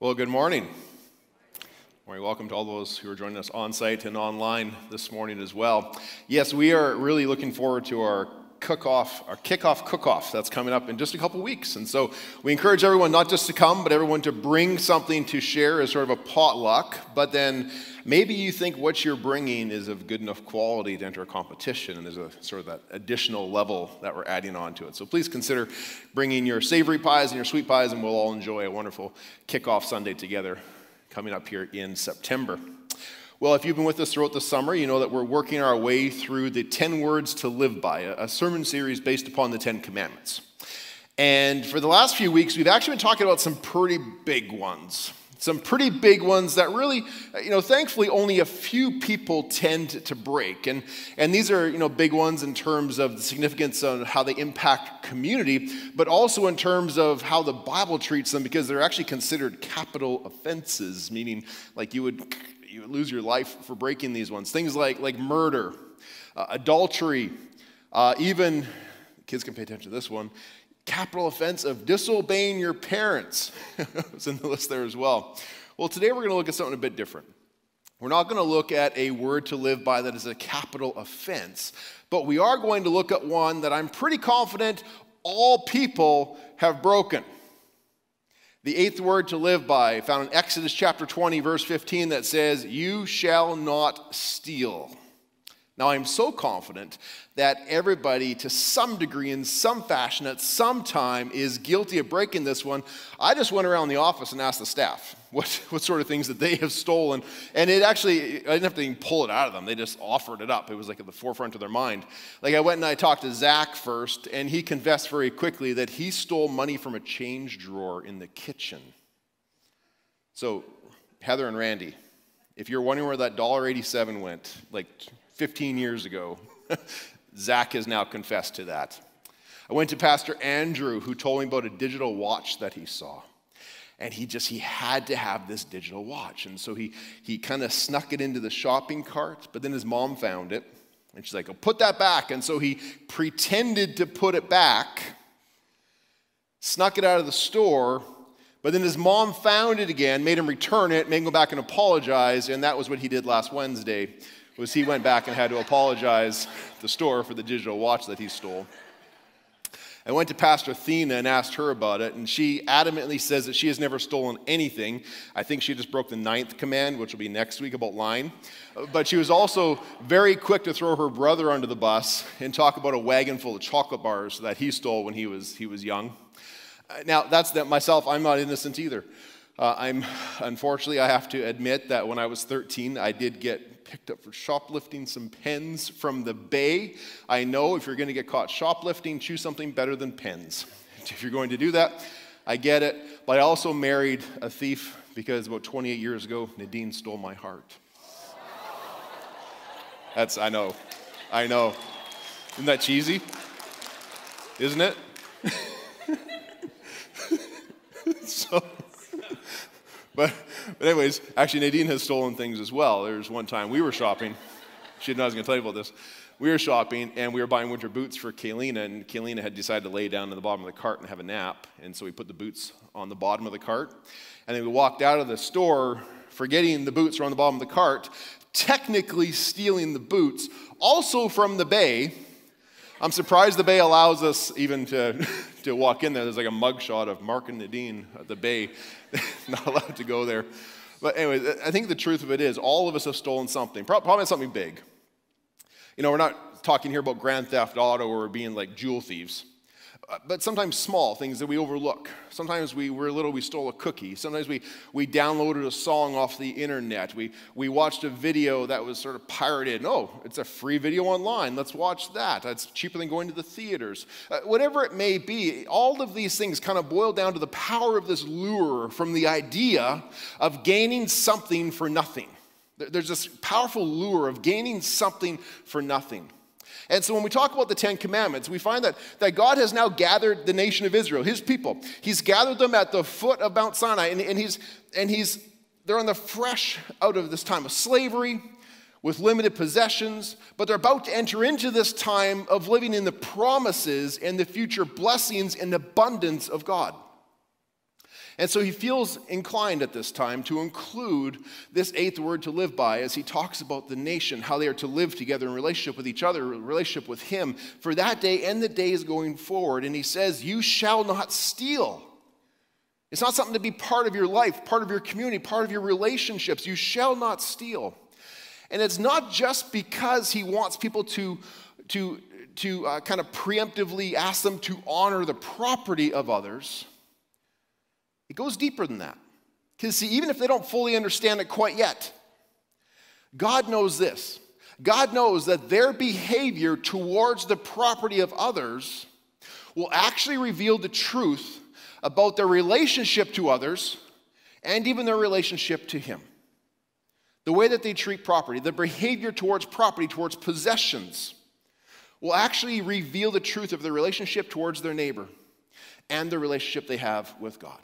Well, good morning. Morning. Welcome to all those who are joining us on site and online this morning as well. Yes, we are really looking forward to our cook-off, our kickoff cook-off that's coming up in just a couple weeks. And so we encourage everyone not just to come, but everyone to bring something to share as sort of a potluck. But then maybe you think what you're bringing is of good enough quality to enter a competition, and there's a sort of that additional level that we're adding on to it. So please consider bringing your savory pies and your sweet pies, and we'll all enjoy a wonderful kickoff Sunday together coming up here in September. Well, if you've been with us throughout the summer, you know that we're working our way through the 10 words to live by, a sermon series based upon the 10 commandments. And for the last few weeks, we've actually been talking about some pretty big ones. Some pretty big ones that really, you know, thankfully only a few people tend to break. And, and these are, you know, big ones in terms of the significance of how they impact community, but also in terms of how the Bible treats them because they're actually considered capital offenses, meaning like you would you lose your life for breaking these ones. Things like, like murder, uh, adultery, uh, even, kids can pay attention to this one, capital offense of disobeying your parents. it's in the list there as well. Well, today we're going to look at something a bit different. We're not going to look at a word to live by that is a capital offense, but we are going to look at one that I'm pretty confident all people have broken. The eighth word to live by, found in Exodus chapter 20, verse 15, that says, You shall not steal. Now, I'm so confident that everybody, to some degree, in some fashion, at some time, is guilty of breaking this one. I just went around the office and asked the staff what, what sort of things that they have stolen. And it actually, I didn't have to even pull it out of them. They just offered it up. It was like at the forefront of their mind. Like I went and I talked to Zach first, and he confessed very quickly that he stole money from a change drawer in the kitchen. So, Heather and Randy, if you're wondering where that $1.87 went, like 15 years ago. Zach has now confessed to that. I went to Pastor Andrew, who told me about a digital watch that he saw. And he just, he had to have this digital watch. And so he, he kind of snuck it into the shopping cart, but then his mom found it. And she's like, oh, put that back. And so he pretended to put it back, snuck it out of the store, but then his mom found it again, made him return it, made him go back and apologize. And that was what he did last Wednesday was he went back and had to apologize the store for the digital watch that he stole. I went to Pastor Thena and asked her about it, and she adamantly says that she has never stolen anything. I think she just broke the ninth command, which will be next week about lying. But she was also very quick to throw her brother under the bus and talk about a wagon full of chocolate bars that he stole when he was, he was young. Now, that's that myself, I'm not innocent either. Uh, I'm unfortunately, I have to admit that when I was 13, I did get picked up for shoplifting some pens from the bay. I know if you're going to get caught shoplifting, choose something better than pens. If you're going to do that, I get it. But I also married a thief because about 28 years ago, Nadine stole my heart. That's, I know, I know. Isn't that cheesy? Isn't it? so, but, but anyways, actually Nadine has stolen things as well. There's one time we were shopping. She didn't know I was going to tell you about this. We were shopping and we were buying winter boots for Kaylina, and Kaylina had decided to lay down in the bottom of the cart and have a nap. And so we put the boots on the bottom of the cart. And then we walked out of the store, forgetting the boots were on the bottom of the cart, technically stealing the boots, also from the bay. I'm surprised the bay allows us even to, to walk in there. There's like a mugshot of Mark and Nadine at the bay not allowed to go there. But anyway, I think the truth of it is all of us have stolen something, probably something big. You know, we're not talking here about grand theft auto or being like jewel thieves. Uh, but sometimes small things that we overlook. Sometimes we were little, we stole a cookie. Sometimes we, we downloaded a song off the internet. We, we watched a video that was sort of pirated. Oh, it's a free video online. Let's watch that. That's cheaper than going to the theaters. Uh, whatever it may be, all of these things kind of boil down to the power of this lure from the idea of gaining something for nothing. There's this powerful lure of gaining something for nothing. And so when we talk about the Ten Commandments, we find that, that God has now gathered the nation of Israel, his people. He's gathered them at the foot of Mount Sinai, and, and he's and he's they're on the fresh out of this time of slavery with limited possessions, but they're about to enter into this time of living in the promises and the future blessings and abundance of God. And so he feels inclined at this time to include this eighth word to live by as he talks about the nation, how they are to live together in relationship with each other, relationship with him for that day and the days going forward. And he says, You shall not steal. It's not something to be part of your life, part of your community, part of your relationships. You shall not steal. And it's not just because he wants people to, to, to uh, kind of preemptively ask them to honor the property of others it goes deeper than that. Because, see, even if they don't fully understand it quite yet, God knows this. God knows that their behavior towards the property of others will actually reveal the truth about their relationship to others and even their relationship to Him. The way that they treat property, the behavior towards property, towards possessions, will actually reveal the truth of their relationship towards their neighbor and the relationship they have with God.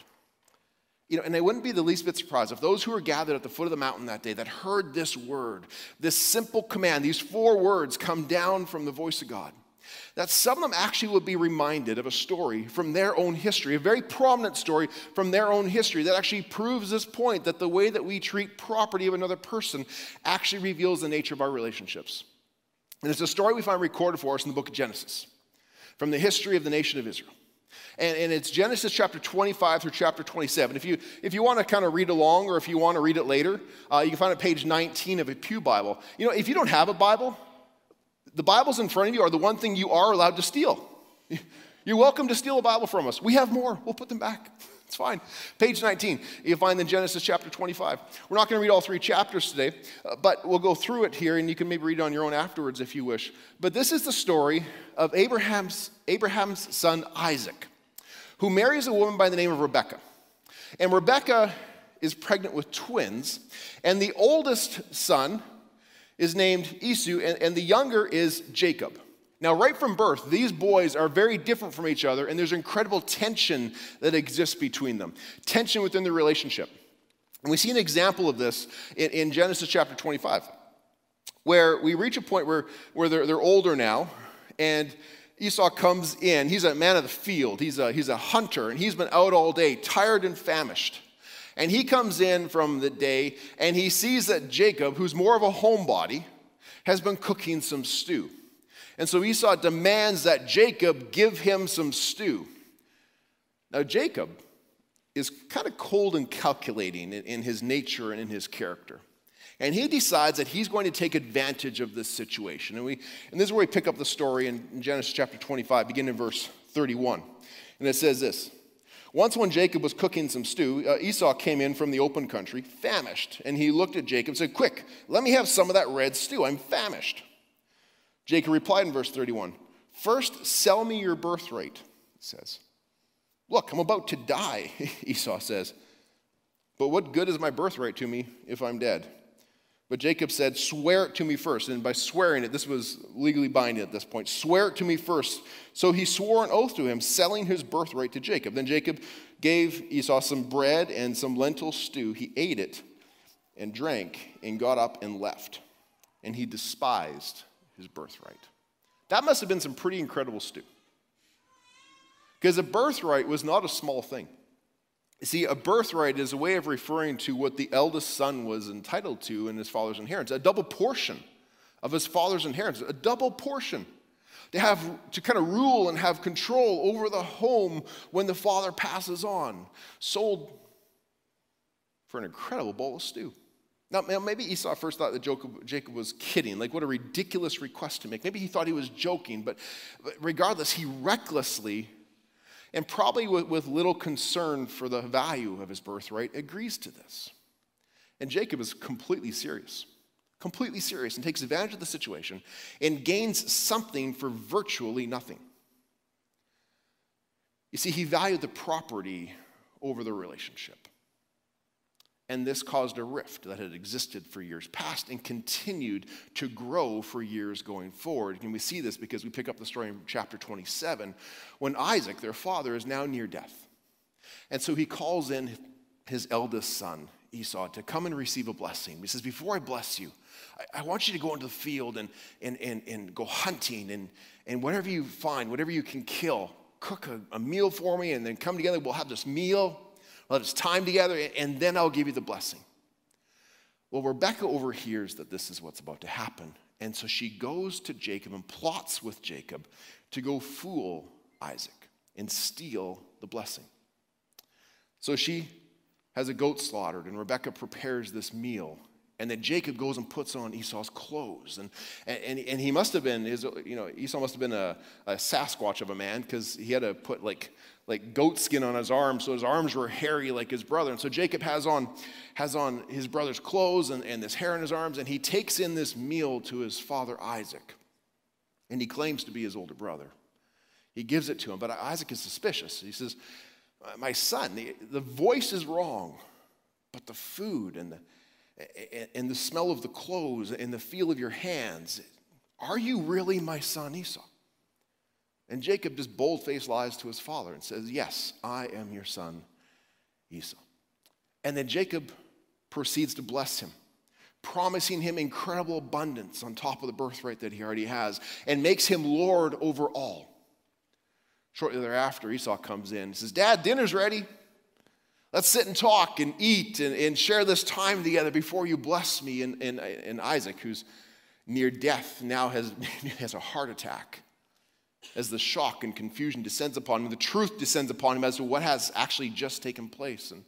You know, and I wouldn't be the least bit surprised if those who were gathered at the foot of the mountain that day that heard this word, this simple command, these four words come down from the voice of God, that some of them actually would be reminded of a story from their own history, a very prominent story from their own history that actually proves this point that the way that we treat property of another person actually reveals the nature of our relationships. And it's a story we find recorded for us in the book of Genesis from the history of the nation of Israel. And, and it's Genesis chapter 25 through chapter 27. If you, if you want to kind of read along or if you want to read it later, uh, you can find it page 19 of a Pew Bible. You know, if you don't have a Bible, the Bibles in front of you are the one thing you are allowed to steal. You're welcome to steal a Bible from us. We have more, we'll put them back. It's fine. Page 19, you find in Genesis chapter 25. We're not going to read all three chapters today, uh, but we'll go through it here and you can maybe read it on your own afterwards if you wish. But this is the story of Abraham's, Abraham's son Isaac who marries a woman by the name of Rebecca. And Rebecca is pregnant with twins, and the oldest son is named Esau, and, and the younger is Jacob. Now, right from birth, these boys are very different from each other, and there's incredible tension that exists between them tension within the relationship. And we see an example of this in, in Genesis chapter 25, where we reach a point where, where they're, they're older now, and Esau comes in. He's a man of the field, he's a, he's a hunter, and he's been out all day, tired and famished. And he comes in from the day and he sees that Jacob, who's more of a homebody, has been cooking some stew. And so Esau demands that Jacob give him some stew. Now, Jacob is kind of cold and calculating in, his nature and in his character. And he decides that he's going to take advantage of this situation. And, we, and this is where we pick up the story in Genesis chapter 25, beginning in verse 31. And it says this Once, when Jacob was cooking some stew, uh, Esau came in from the open country, famished. And he looked at Jacob and said, Quick, let me have some of that red stew. I'm famished. Jacob replied in verse 31 First, sell me your birthright, he says. Look, I'm about to die, Esau says. But what good is my birthright to me if I'm dead? But Jacob said, Swear it to me first. And by swearing it, this was legally binding at this point. Swear it to me first. So he swore an oath to him, selling his birthright to Jacob. Then Jacob gave Esau some bread and some lentil stew. He ate it and drank and got up and left. And he despised his birthright. That must have been some pretty incredible stew. Because a birthright was not a small thing. You see, a birthright is a way of referring to what the eldest son was entitled to in his father's inheritance, a double portion of his father's inheritance, a double portion. To have to kind of rule and have control over the home when the father passes on, sold for an incredible bowl of stew. Now, maybe Esau first thought that Jacob was kidding. Like, what a ridiculous request to make. Maybe he thought he was joking, but regardless, he recklessly and probably with, little concern for the value of his birthright, agrees to this. And Jacob is completely serious, completely serious, and takes advantage of the situation and gains something for virtually nothing. You see, he valued the property over the relationship. And this caused a rift that had existed for years past and continued to grow for years going forward. And we see this because we pick up the story in chapter 27 when Isaac, their father, is now near death. And so he calls in his eldest son, Esau, to come and receive a blessing. He says, Before I bless you, I, want you to go into the field and, and, and, and go hunting and, and whatever you find, whatever you can kill, cook a, a meal for me and then come together. We'll have this meal We'll have time together, and then I'll give you the blessing. Well, Rebecca overhears that this is what's about to happen. And so she goes to Jacob and plots with Jacob to go fool Isaac and steal the blessing. So she has a goat slaughtered, and Rebecca prepares this meal. And then Jacob goes and puts on Esau's clothes. And, and, and he must have been, his, you know, Esau must have been a, a Sasquatch of a man because he had to put like, like goat skin on his arms, so his arms were hairy like his brother. And so Jacob has on, has on his brother's clothes and, and this hair in his arms, and he takes in this meal to his father Isaac. And he claims to be his older brother. He gives it to him, but Isaac is suspicious. He says, My son, the, the voice is wrong, but the food and the and the smell of the clothes and the feel of your hands. Are you really my son Esau? And Jacob just bold faced lies to his father and says, Yes, I am your son Esau. And then Jacob proceeds to bless him, promising him incredible abundance on top of the birthright that he already has, and makes him Lord over all. Shortly thereafter, Esau comes in and says, Dad, dinner's ready. Let's sit and talk and eat and, and share this time together before you bless me. And, and, and Isaac, who's near death, now has, has a heart attack as the shock and confusion descends upon him. The truth descends upon him as to what has actually just taken place. And,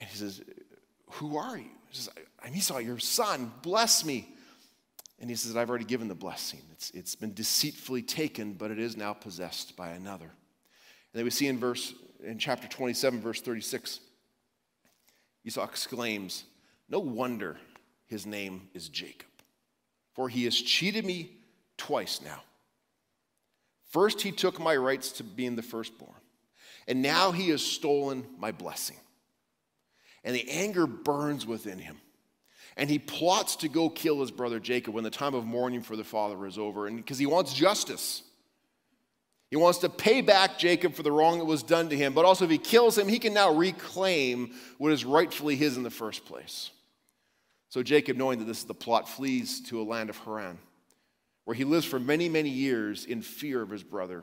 and he says, Who are you? He says, I'm Esau, your son. Bless me. And he says, I've already given the blessing. It's, it's been deceitfully taken, but it is now possessed by another. And then we see in verse in chapter 27, verse 36, Esau exclaims, No wonder his name is Jacob, for he has cheated me twice now. First, he took my rights to being the firstborn, and now he has stolen my blessing. And the anger burns within him. And he plots to go kill his brother Jacob when the time of mourning for the father is over, and because he wants justice. He wants to pay back Jacob for the wrong that was done to him, but also if he kills him, he can now reclaim what is rightfully his in the first place. So Jacob, knowing that this is the plot, flees to a land of Haran, where he lives for many, many years in fear of his brother.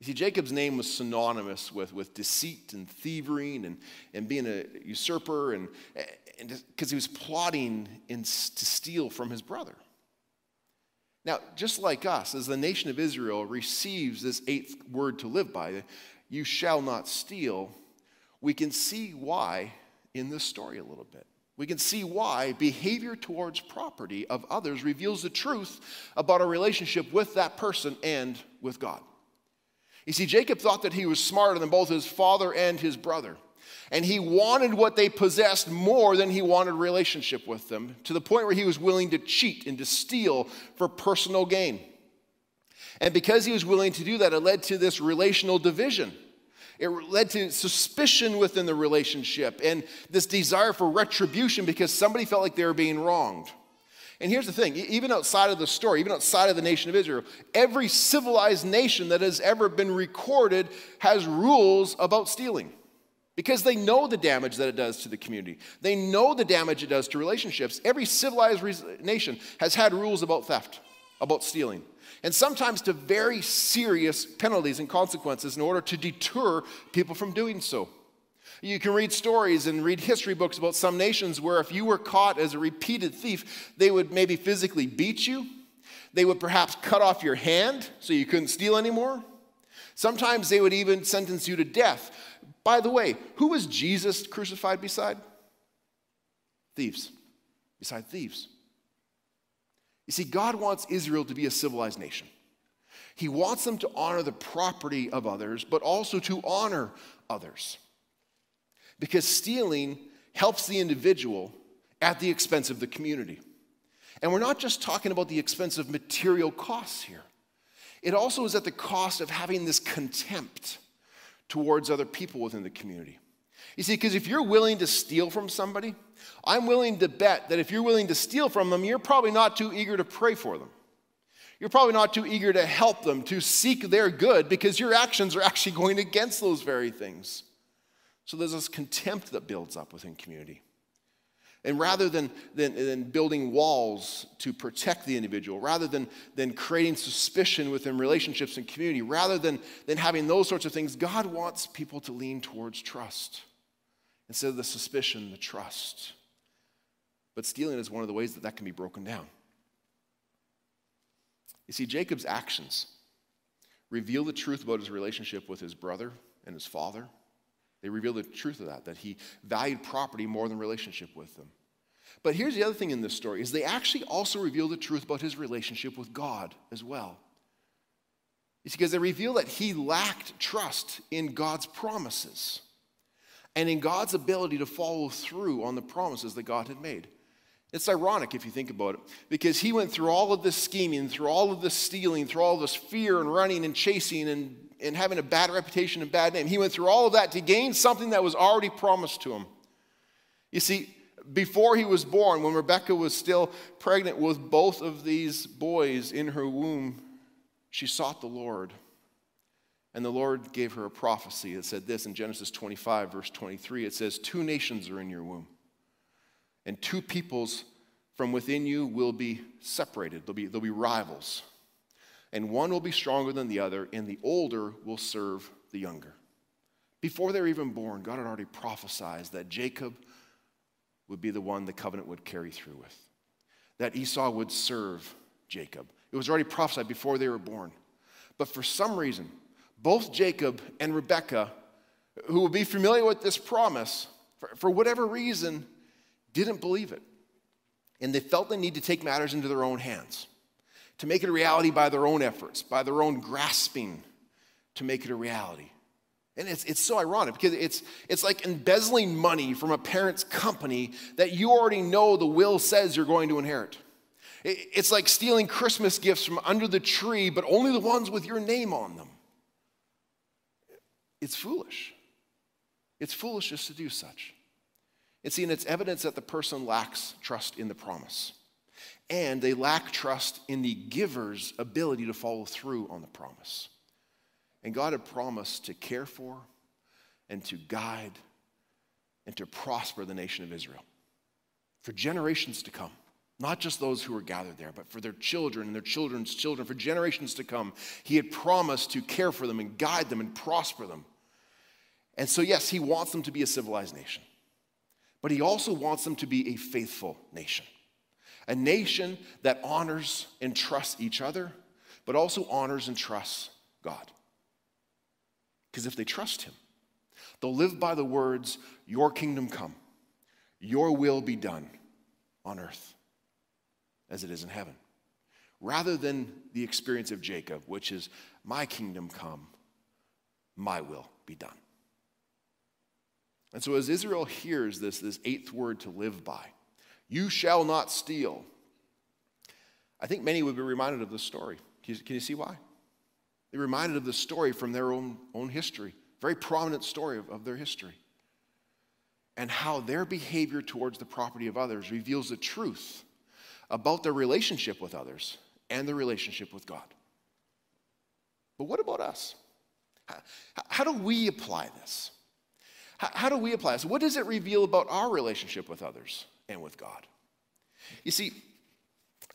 You see, Jacob's name was synonymous with, with deceit and thievery and, and being a usurper, and because he was plotting in, to steal from his brother. Now, just like us, as the nation of Israel receives this eighth word to live by, you shall not steal, we can see why in this story a little bit. We can see why behavior towards property of others reveals the truth about our relationship with that person and with God. You see, Jacob thought that he was smarter than both his father and his brother. And he wanted what they possessed more than he wanted relationship with them, to the point where he was willing to cheat and to steal for personal gain. And because he was willing to do that, it led to this relational division. It led to suspicion within the relationship and this desire for retribution because somebody felt like they were being wronged. And here's the thing even outside of the story, even outside of the nation of Israel, every civilized nation that has ever been recorded has rules about stealing because they know the damage that it does to the community. They know the damage it does to relationships. Every civilized nation has had rules about theft, about stealing, and sometimes to very serious penalties and consequences in order to deter people from doing so. You can read stories and read history books about some nations where if you were caught as a repeated thief, they would maybe physically beat you. They would perhaps cut off your hand so you couldn't steal anymore. Sometimes they would even sentence you to death. By the way, who was Jesus crucified beside? Thieves. Beside thieves. You see, God wants Israel to be a civilized nation. He wants them to honor the property of others, but also to honor others. Because stealing helps the individual at the expense of the community. And we're not just talking about the expense of material costs here, it also is at the cost of having this contempt towards other people within the community. You see, because if you're willing to steal from somebody, I'm willing to bet that if you're willing to steal from them, you're probably not too eager to pray for them. You're probably not too eager to help them, to seek their good, because your actions are actually going against those very things. So there's this contempt that builds up within community. And rather than, than, than, building walls to protect the individual, rather than, than creating suspicion within relationships and community, rather than, than having those sorts of things, God wants people to lean towards trust. Instead of the suspicion, the trust. But stealing is one of the ways that that can be broken down. You see, Jacob's actions reveal the truth about his relationship with his brother and his father they reveal the truth of that, that he valued property more than relationship with them. But here's the other thing in this story is they actually also reveal the truth about his relationship with God as well. It's because they reveal that he lacked trust in God's promises and in God's ability to follow through on the promises that God had made. It's ironic if you think about it, because he went through all of this scheming, through all of this stealing, through all this fear and running and chasing and and having a bad reputation and bad name. He went through all of that to gain something that was already promised to him. You see, before he was born, when Rebecca was still pregnant with both of these boys in her womb, she sought the Lord. And the Lord gave her a prophecy that said this in Genesis 25, verse 23. It says, Two nations are in your womb, and two peoples from within you will be separated. They'll be, they'll be rivals and one will be stronger than the other, and the older will serve the younger. Before they were even born, God had already prophesied that Jacob would be the one the covenant would carry through with, that Esau would serve Jacob. It was already prophesied before they were born. But for some reason, both Jacob and Rebekah, who would be familiar with this promise, for, for whatever reason, didn't believe it. And they felt the need to take matters into their own hands to make it a reality by their own efforts, by their own grasping to make it a reality. And it's, it's so ironic because it's, it's like embezzling money from a parent's company that you already know the will says you're going to inherit. it's like stealing Christmas gifts from under the tree, but only the ones with your name on them. It's foolish. It's foolish just to do such. And see, and it's evidence that the person lacks trust in the promise and they lack trust in the giver's ability to follow through on the promise. And God had promised to care for and to guide and to prosper the nation of Israel for generations to come. Not just those who were gathered there, but for their children and their children's children, for generations to come. He had promised to care for them and guide them and prosper them. And so, yes, he wants them to be a civilized nation, but he also wants them to be a faithful nation a nation that honors and trusts each other, but also honors and trusts God. Because if they trust Him, they'll live by the words, Your kingdom come, Your will be done on earth as it is in heaven. Rather than the experience of Jacob, which is, My kingdom come, my will be done. And so, as Israel hears this, this eighth word to live by, you shall not steal. I think many would be reminded of this story. Can you, can you see why? They're reminded of this story from their own, own history, very prominent story of, of their history. And how their behavior towards the property of others reveals the truth about their relationship with others and their relationship with God. But what about us? How, how do we apply this? How, how do we apply this? What does it reveal about our relationship with others? And with God. You see,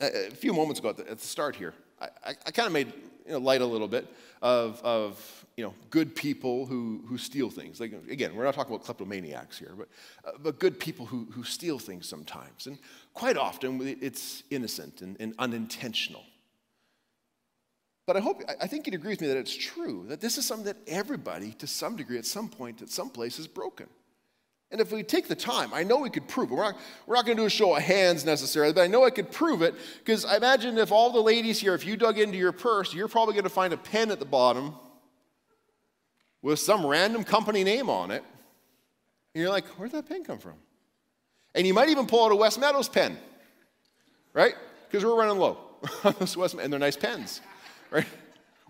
a, few moments ago at the, at the start here, I, I, I kind of made you know, light a little bit of, of you know, good people who, who steal things. Like, again, we're not talking about kleptomaniacs here, but, uh, but good people who, who steal things sometimes. And quite often it's innocent and, and unintentional. But I hope, I think you'd agree with me that it's true, that this is something that everybody, to some degree, at some point, at some place, is broken. And if we take the time, I know we could prove it. We're not, we're not going to do a show of hands necessarily, but I know I could prove it because I imagine if all the ladies here, if you dug into your purse, you're probably going to find a pen at the bottom with some random company name on it. And you're like, where'd that pen come from? And you might even pull out a West Meadows pen, right? Because we're running low on those West and they're nice pens, right?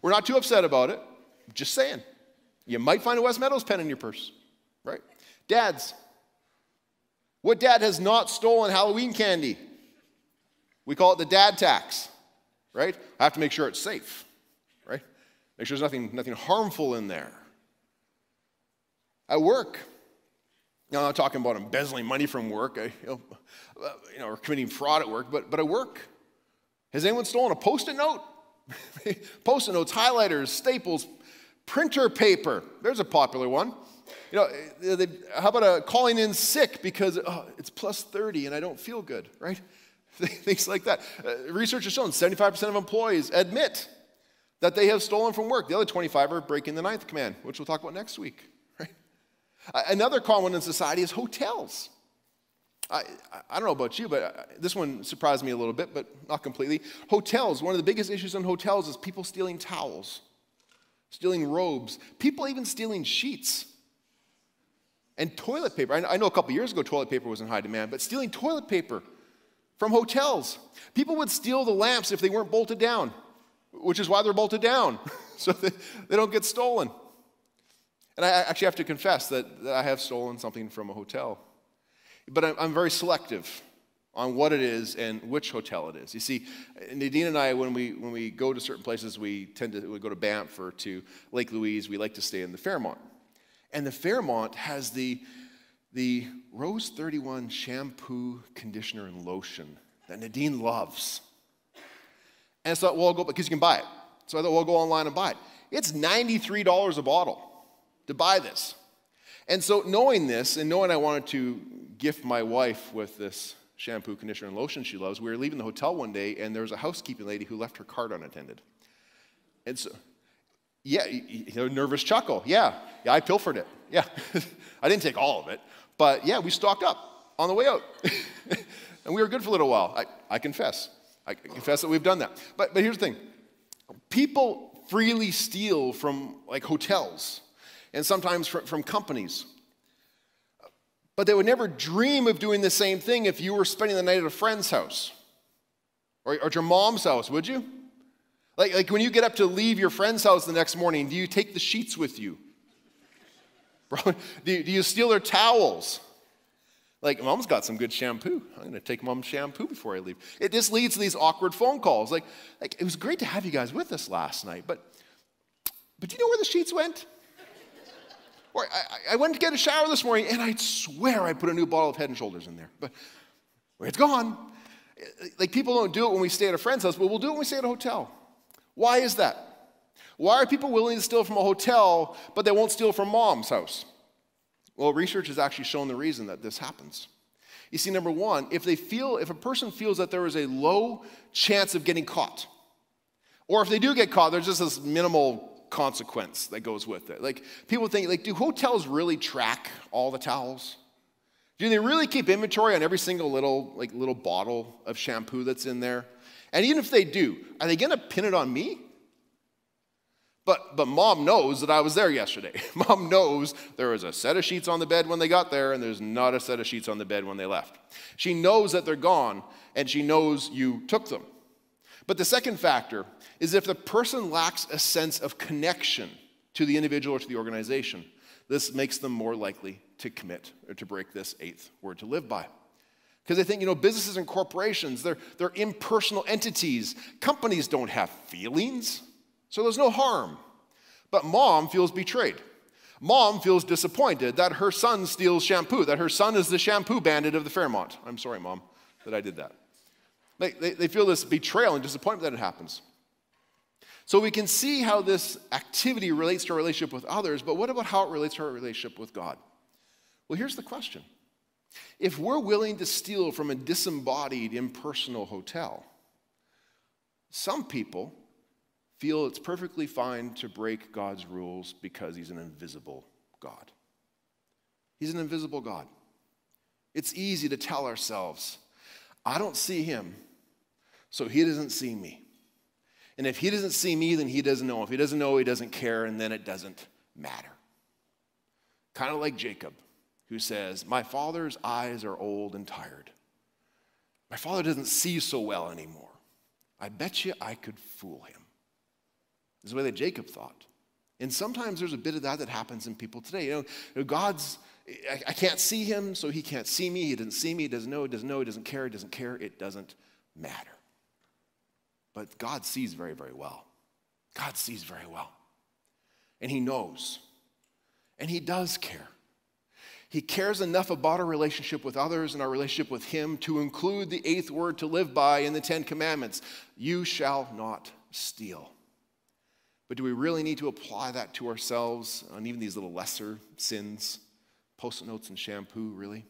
We're not too upset about it. Just saying. You might find a West Meadows pen in your purse? Dads, what dad has not stolen Halloween candy? We call it the dad tax, right? I have to make sure it's safe, right? Make sure there's nothing, nothing harmful in there. At work, Now, I'm not talking about embezzling money from work, you, know, uh, you know, or committing fraud at work, but, but at work. Has anyone stolen a post it note? post it notes, highlighters, staples, printer paper. There's a popular one. You know, they, how about a calling in sick because oh, it's plus 30 and I don't feel good, right? Things like that. Uh, research has shown 75% of employees admit that they have stolen from work. The other 25 are breaking the ninth command, which we'll talk about next week. Right? Another common in society is hotels. I, I don't know about you, but uh, this one surprised me a little bit, but not completely. Hotels, one of the biggest issues in hotels is people stealing towels, stealing robes, people even stealing sheets. And toilet paper. I know a couple years ago toilet paper was in high demand, but stealing toilet paper from hotels. People would steal the lamps if they weren't bolted down, which is why they're bolted down, so they, they don't get stolen. And I actually have to confess that, that I have stolen something from a hotel. But I'm, I'm very selective on what it is and which hotel it is. You see, Nadine and I, when we, when we go to certain places, we tend to we go to Banff or to Lake Louise, we like to stay in the Fairmont. And the Fairmont has the, the Rose 31 shampoo, conditioner, and lotion that Nadine loves. And so I thought, well, I'll go, because you can buy it. So I thought, well, I'll go online and buy it. It's $93 a bottle to buy this. And so, knowing this and knowing I wanted to gift my wife with this shampoo, conditioner, and lotion she loves, we were leaving the hotel one day and there was a housekeeping lady who left her card unattended. And so, yeah, you know, nervous chuckle. Yeah, yeah, I pilfered it. Yeah, I didn't take all of it, but yeah, we stocked up on the way out. and we were good for a little while. I, I confess. I confess that we've done that. But, but here's the thing people freely steal from like hotels and sometimes from, from companies. But they would never dream of doing the same thing if you were spending the night at a friend's house or, or at your mom's house, would you? Like, like when you get up to leave your friend's house the next morning, do you take the sheets with you? Bro, do, you, do you steal their towels? Like, mom's got some good shampoo. I'm going to take mom's shampoo before I leave. It just leads to these awkward phone calls. Like, like, it was great to have you guys with us last night, but, but do you know where the sheets went? Or I, I went to get a shower this morning and I swear I put a new bottle of head and shoulders in there, but it's gone. Like people don't do it when we stay at a friend's house, but we'll do it when we stay at a hotel. Why is that? Why are people willing to steal from a hotel, but they won't steal from mom's house? Well, research has actually shown the reason that this happens. You see, number one, if they feel, if a person feels that there is a low chance of getting caught, or if they do get caught, there's just this minimal consequence that goes with it. Like people think, like, do hotels really track all the towels? Do they really keep inventory on every single little like little bottle of shampoo that's in there? And even if they do, are they gonna pin it on me? But but mom knows that I was there yesterday. mom knows there was a set of sheets on the bed when they got there, and there's not a set of sheets on the bed when they left. She knows that they're gone, and she knows you took them. But the second factor is if the person lacks a sense of connection to the individual or to the organization, this makes them more likely to commit or to break this eighth word to live by. Because they think, you know, businesses and corporations, they're, they're impersonal entities. Companies don't have feelings, so there's no harm. But mom feels betrayed. Mom feels disappointed that her son steals shampoo, that her son is the shampoo bandit of the Fairmont. I'm sorry, mom, that I did that. They, they, they feel this betrayal and disappointment that it happens. So we can see how this activity relates to our relationship with others, but what about how it relates to our relationship with God? Well, here's the question If we're willing to steal from a disembodied, impersonal hotel, some people feel it's perfectly fine to break God's rules because He's an invisible God. He's an invisible God. It's easy to tell ourselves, I don't see Him, so He doesn't see me. And if he doesn't see me, then he doesn't know. If he doesn't know, he doesn't care, and then it doesn't matter. Kind of like Jacob, who says, My father's eyes are old and tired. My father doesn't see so well anymore. I bet you I could fool him. This is the way that Jacob thought. And sometimes there's a bit of that that happens in people today. You know, God's, I, I can't see him, so he can't see me. He doesn't see me. He doesn't know. He doesn't know. He doesn't care. He doesn't care. It doesn't matter. But God sees very, very well. God sees very well. And He knows. And He does care. He cares enough about our relationship with others and our relationship with Him to include the eighth word to live by in the Ten Commandments You shall not steal. But do we really need to apply that to ourselves on even these little lesser sins? Post it notes and shampoo, really?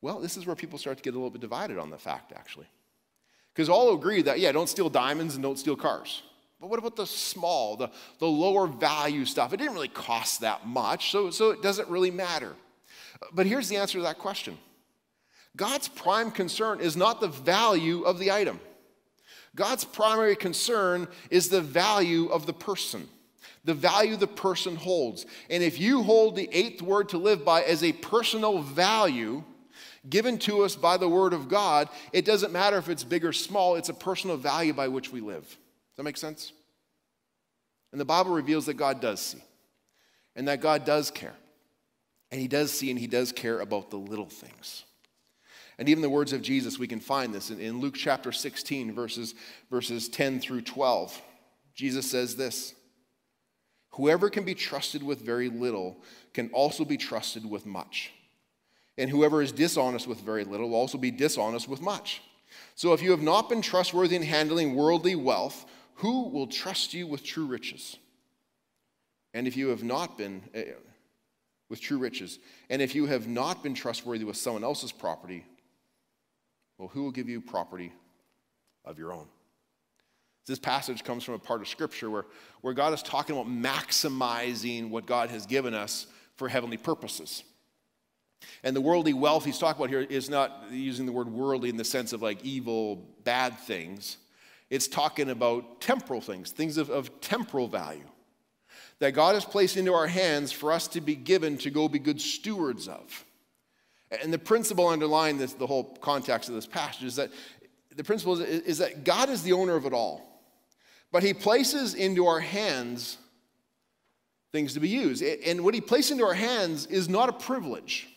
Well, this is where people start to get a little bit divided on the fact, actually. Because all agree that, yeah, don't steal diamonds and don't steal cars. But what about the small, the, the lower value stuff? It didn't really cost that much, so, so it doesn't really matter. But here's the answer to that question God's prime concern is not the value of the item, God's primary concern is the value of the person. The value the person holds. And if you hold the eighth word to live by as a personal value, given to us by the Word of God, it doesn't matter if it's big or small, it's a personal value by which we live. Does that make sense? And the Bible reveals that God does see, and that God does care. And He does see and He does care about the little things. And even the words of Jesus, we can find this in, in Luke chapter 16, verses, verses 10 through 12. Jesus says this Whoever can be trusted with very little can also be trusted with much. And whoever is dishonest with very little will also be dishonest with much. So if you have not been trustworthy in handling worldly wealth, who will trust you with true riches? And if you have not been uh, with true riches, and if you have not been trustworthy with someone else's property, well, who will give you property of your own? This passage comes from a part of Scripture where, where God is talking about maximizing what God has given us for heavenly purposes. And the worldly wealth he's talking about here is not using the word worldly in the sense of like evil, bad things. It's talking about temporal things, things of, of temporal value that God has placed into our hands for us to be given to go be good stewards of. And the principle underlying this, the whole context of this passage is that the principle is, is that God is the owner of it all, but He places into our hands things to be used. And what He places into our hands is not a privilege,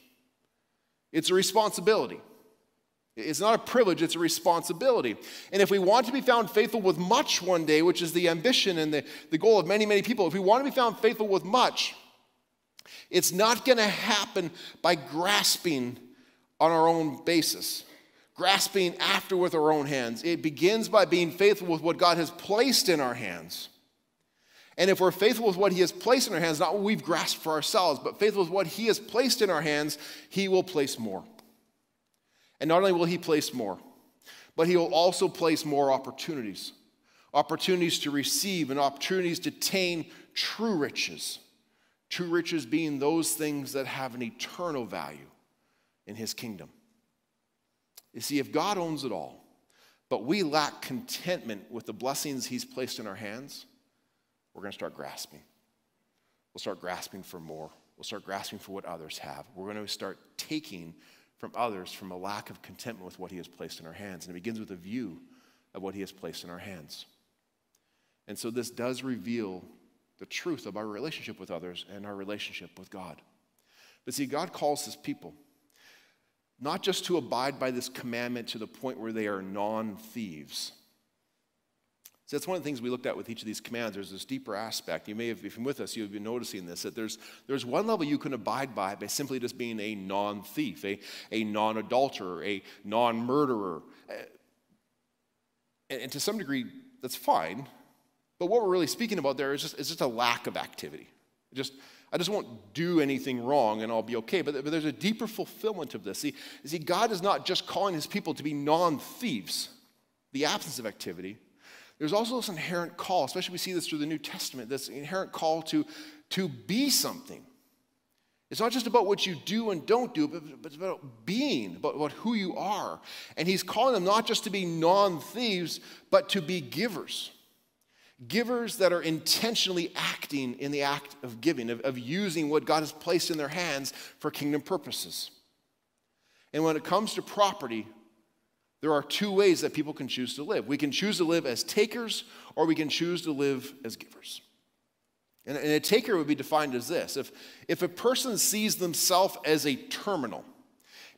it's a responsibility. It's not a privilege, it's a responsibility. And if we want to be found faithful with much one day, which is the ambition and the, the goal of many, many people, if we want to be found faithful with much, it's not going to happen by grasping on our own basis, grasping after with our own hands. It begins by being faithful with what God has placed in our hands. And if we're faithful with what He has placed in our hands, not what we've grasped for ourselves, but faithful with what He has placed in our hands, He will place more. And not only will He place more, but He will also place more opportunities opportunities to receive and opportunities to attain true riches. True riches being those things that have an eternal value in His kingdom. You see, if God owns it all, but we lack contentment with the blessings He's placed in our hands, we're going to start grasping. We'll start grasping for more. We'll start grasping for what others have. We're going to start taking from others from a lack of contentment with what He has placed in our hands. And it begins with a view of what He has placed in our hands. And so this does reveal the truth of our relationship with others and our relationship with God. But see, God calls His people not just to abide by this commandment to the point where they are non thieves so that's one of the things we looked at with each of these commands. There's this deeper aspect. You may have, if you're with us, you've been noticing this, that there's, there's one level you can abide by by simply just being a non thief, a, a non adulterer, a non murderer. Uh, and, and, to some degree, that's fine. But what we're really speaking about there is just, is just a lack of activity. Just, I just won't do anything wrong and I'll be okay. But, but there's a deeper fulfillment of this. See, see, God is not just calling his people to be non thieves, the absence of activity there's also this inherent call, especially we see this through the New Testament, this inherent call to, to be something. It's not just about what you do and don't do, but, but it's about being, about, about who you are. And he's calling them not just to be non thieves, but to be givers. Givers that are intentionally acting in the act of giving, of, of using what God has placed in their hands for kingdom purposes. And when it comes to property, there are two ways that people can choose to live. We can choose to live as takers, or we can choose to live as givers. And, a taker would be defined as this if, if a person sees themselves as a terminal,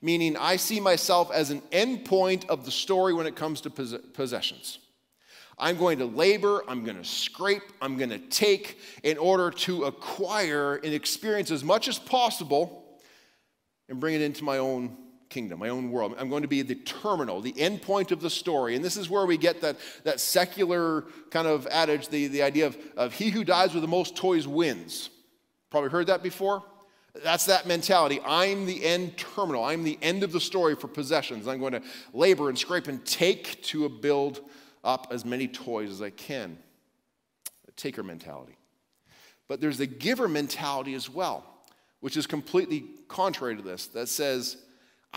meaning I see myself as an endpoint of the story when it comes to possessions. I'm going to labor, I'm going to scrape, I'm going to take in order to acquire and experience as much as possible and bring it into my own kingdom, my own world. I'm going to be the terminal, the end point of the story. And this is where we get that, that secular kind of adage, the, the idea of, of he who dies with the most toys wins. Probably heard that before? That's that mentality. I'm the end terminal. I'm the end of the story for possessions. I'm going to labor and scrape and take to build up as many toys as I can. A taker mentality. But there's the giver mentality as well, which is completely contrary to this, that says,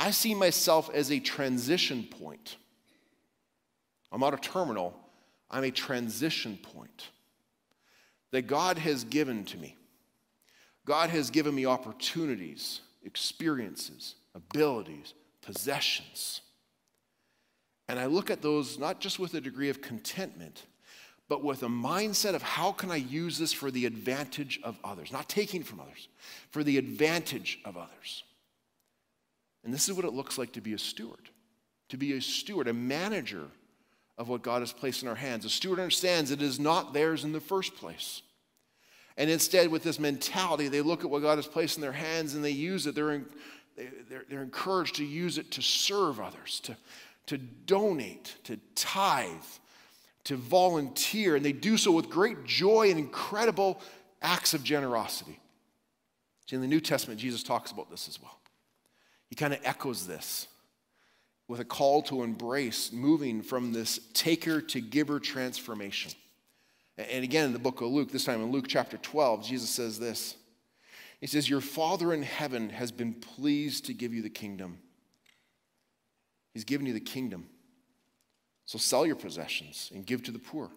I see myself as a transition point. I'm not a terminal, I'm a transition point that God has given to me. God has given me opportunities, experiences, abilities, possessions. And I look at those not just with a degree of contentment, but with a mindset of how can I use this for the advantage of others, not taking from others, for the advantage of others. And this is what it looks like to be a steward, to be a steward, a manager of what God has placed in our hands. A steward understands it is not theirs in the first place. And instead, with this mentality, they look at what God has placed in their hands and they use it. They're, in, they're, they're encouraged to use it to serve others, to, to donate, to tithe, to volunteer. And they do so with great joy and incredible acts of generosity. In the New Testament, Jesus talks about this as well. He kind of echoes this with a call to embrace moving from this taker to giver transformation. And again, in the book of Luke, this time in Luke chapter 12, Jesus says this He says, Your Father in heaven has been pleased to give you the kingdom. He's given you the kingdom. So sell your possessions and give to the poor.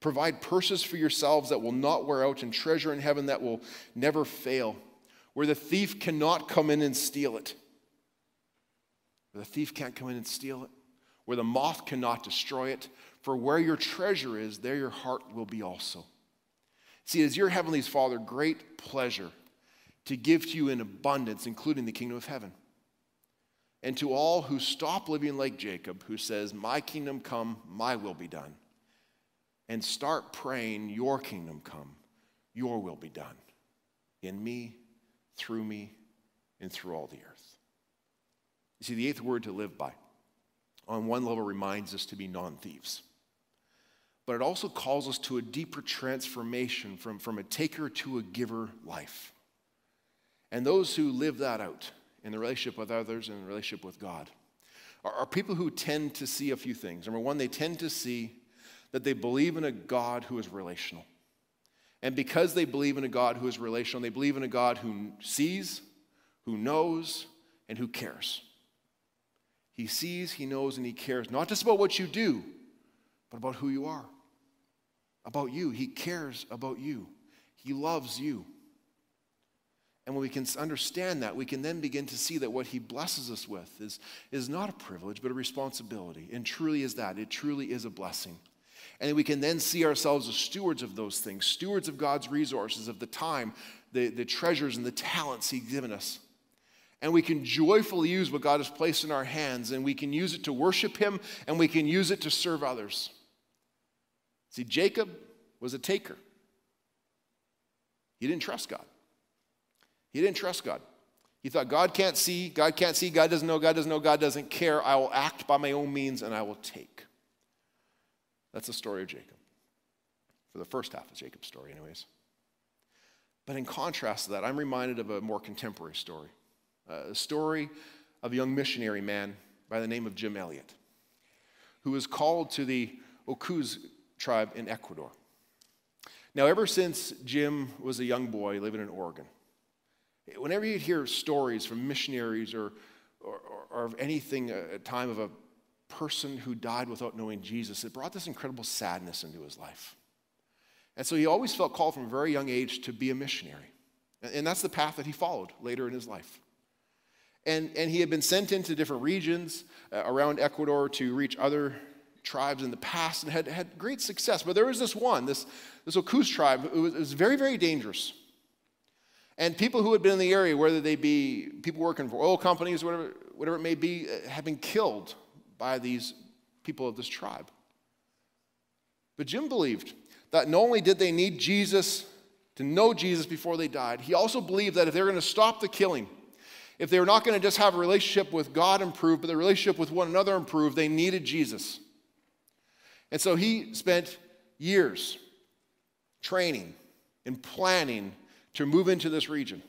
Provide purses for yourselves that will not wear out and treasure in heaven that will never fail, where the thief cannot come in and steal it. Where the thief can't come in and steal it, where the moth cannot destroy it, for where your treasure is, there your heart will be also. See, as your heavenly Father, great pleasure to give to you in abundance, including the kingdom of heaven. And to all who stop living like Jacob, who says, My kingdom come, my will be done, and start praying, Your kingdom come, your will be done in me, through me, and through all the earth. You see, the eighth word to live by, on one level, reminds us to be non thieves but it also calls us to a deeper transformation from, from a taker to a giver life. And those who live that out in the relationship with others and the relationship with God are, are people who tend to see a few things. Number one, they tend to see that they believe in a God who is relational. And because they believe in a God who is relational, they believe in a God who sees, who knows, and who cares. He sees, he knows, and he cares, not just about what you do, but about who you are about you. He cares about you. He loves you. And when we can understand that, we can then begin to see that what He blesses us with is, is not a privilege, but a responsibility. And truly is that. It truly is a blessing. And we can then see ourselves as stewards of those things, stewards of God's resources, of the time, the, the treasures, and the talents He's given us. And we can joyfully use what God has placed in our hands, and we can use it to worship Him, and we can use it to serve others. See, Jacob was a taker. He didn't trust God. He didn't trust God. He thought, God can't see, God can't see, God doesn't know, God doesn't know, God doesn't care. I will act by my own means and I will take. That's the story of Jacob. For the first half of Jacob's story, anyways. But in contrast to that, I'm reminded of a more contemporary story uh, a story of a young missionary man by the name of Jim Elliot, who was called to the Aucas tribe in Ecuador. Now, ever since Jim was a young boy living in Oregon, whenever you'd hear stories from missionaries or, or, or of anything, uh, a time of a person who died without knowing Jesus, it brought this incredible sadness into his life. And so he always felt called from a very young age to be a missionary. And that's the path that he followed later in his life. And, and he had been sent into different regions uh, around Ecuador to reach other tribes in the past and had had great success. But there was this one, this, this Aucas tribe, it was, it was very, very dangerous. And people who had been in the area, whether they be people working for oil companies, whatever, whatever it may be, uh, had been killed by these people of this tribe. But Jim believed that not only did they need Jesus to know Jesus before they died, he also believed that if they're going to stop the killing, If they were not going to just have a relationship with God improved, but the relationship with one another improved, they needed Jesus. And so he spent years training and planning to move into this region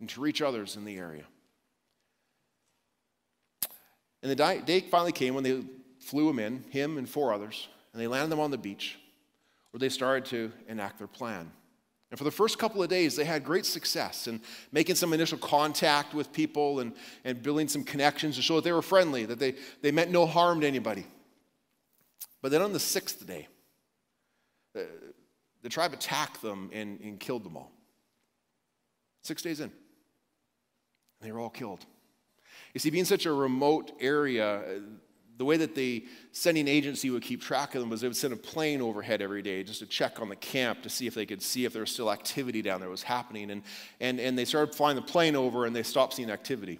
and to reach others in the area. And the day finally came when they flew him in, him and four others, and they landed them on the beach where they started to enact their plan. And for the first couple of days, they had great success in making some initial contact with people and, and building some connections to show that they were friendly, that they, they meant no harm to anybody. But then on the sixth day, the, the tribe attacked them and, and killed them all. Six days in. They were all killed. You see, being such a remote area, uh, the way that the sending agency would keep track of them was they would send a plane overhead every day just to check on the camp to see if they could see if there was still activity down there was happening. And, and, and they started flying the plane over and they stopped seeing activity.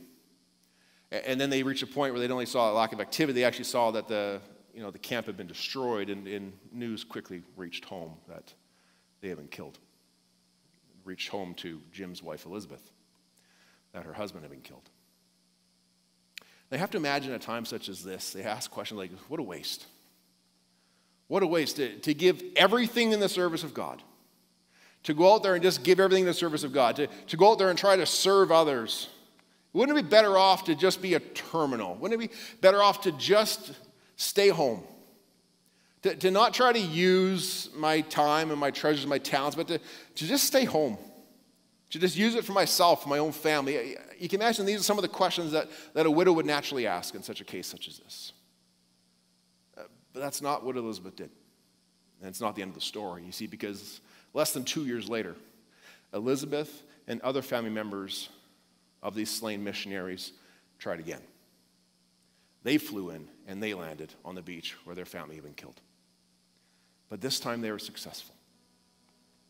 And then they reached a point where they not only saw a lack of activity, they actually saw that the, you know, the camp had been destroyed, and, and news quickly reached home that they had been killed. reached home to Jim's wife, Elizabeth, that her husband had been killed. They have to imagine a time such as this, they ask questions like, what a waste. What a waste to, to give everything in the service of God. To go out there and just give everything in the service of God. To, to go out there and try to serve others. Wouldn't it be better off to just be a terminal? Wouldn't it be better off to just stay home? To, to not try to use my time and my treasures, my talents, but to, to just stay home to just use it for myself, my own family. You can imagine these are some of the questions that, that a widow would naturally ask in such a case such as this. Uh, but that's not what Elizabeth did. And it's not the end of the story, you see, because less than two years later, Elizabeth and other family members of these slain missionaries tried again. They flew in and they landed on the beach where their family had been killed. But this time they were successful.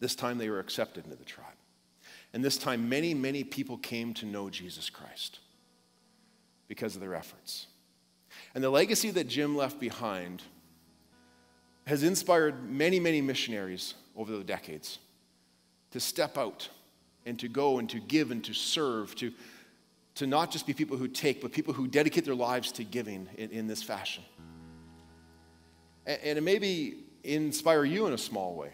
This time they were accepted into the tribe. And this time, many, many people came to know Jesus Christ because of their efforts. And the legacy that Jim left behind has inspired many, many missionaries over the decades to step out and to go and to give and to serve, to, to not just be people who take, but people who dedicate their lives to giving in, in this fashion. And, and it maybe inspire you in a small way,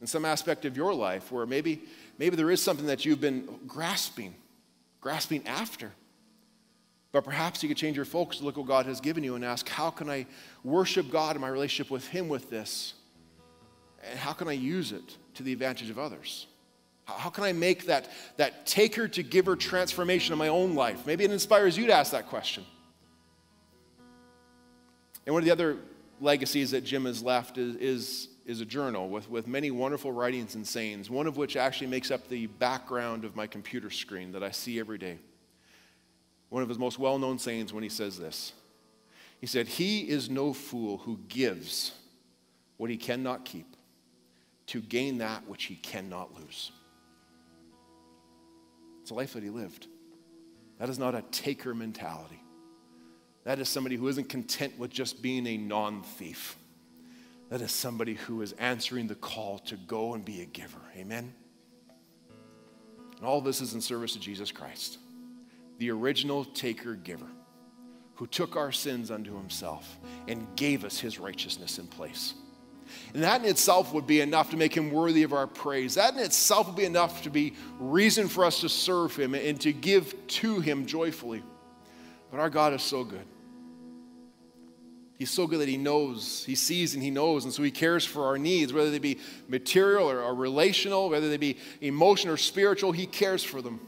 in some aspect of your life where maybe maybe there is something that you've been grasping, grasping after. But perhaps you could change your focus to look what God has given you and ask, how can I worship God in my relationship with Him with this? And how can I use it to the advantage of others? How can I make that, that taker to giver transformation in my own life? Maybe it inspires you to ask that question. And one of the other legacies that Jim has left is, is is a journal with, with many wonderful writings and sayings, one of which actually makes up the background of my computer screen that I see every day. One of his most well known sayings when he says this He said, He is no fool who gives what he cannot keep to gain that which he cannot lose. It's a life that he lived. That is not a taker mentality. That is somebody who isn't content with just being a non thief. That is somebody who is answering the call to go and be a giver. Amen? And all this is in service to Jesus Christ, the original taker giver, who took our sins unto himself and gave us his righteousness in place. And that in itself would be enough to make him worthy of our praise. That in itself would be enough to be reason for us to serve him and to give to him joyfully. But our God is so good. He's so good that he knows, he sees and he knows, and so he cares for our needs, whether they be material or, or relational, whether they be emotional or spiritual, he cares for them.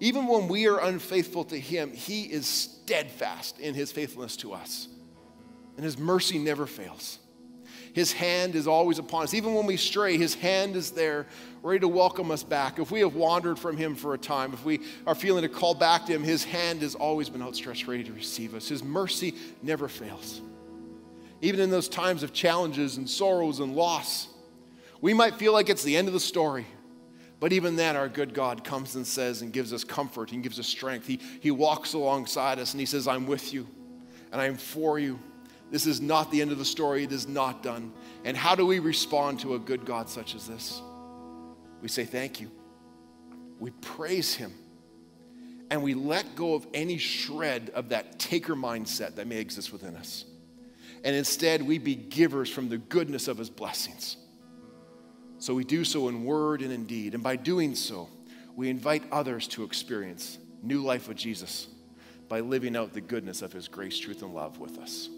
Even when we are unfaithful to him, he is steadfast in his faithfulness to us, and his mercy never fails. His hand is always upon us. Even when we stray, His hand is there, ready to welcome us back. If we have wandered from Him for a time, if we are feeling to call back to Him, His hand has always been outstretched, ready to receive us. His mercy never fails. Even in those times of challenges and sorrows and loss, we might feel like it's the end of the story. But even then, our good God comes and says and gives us comfort and gives us strength. He, he walks alongside us and He says, I'm with you and I'm for you this is not the end of the story. It is not done. And how do we respond to a good God such as this? We say thank you. We praise Him. and we let go of any shred of that taker mindset that may exist within us. And instead, we be givers from the goodness of his blessings. So we do so in word and in deed. And by doing so, we invite others to experience new life with Jesus by living out the goodness of his grace, truth, and love with us.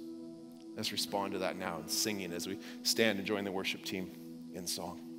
Let's respond to that now in singing as we stand and join the worship team in song.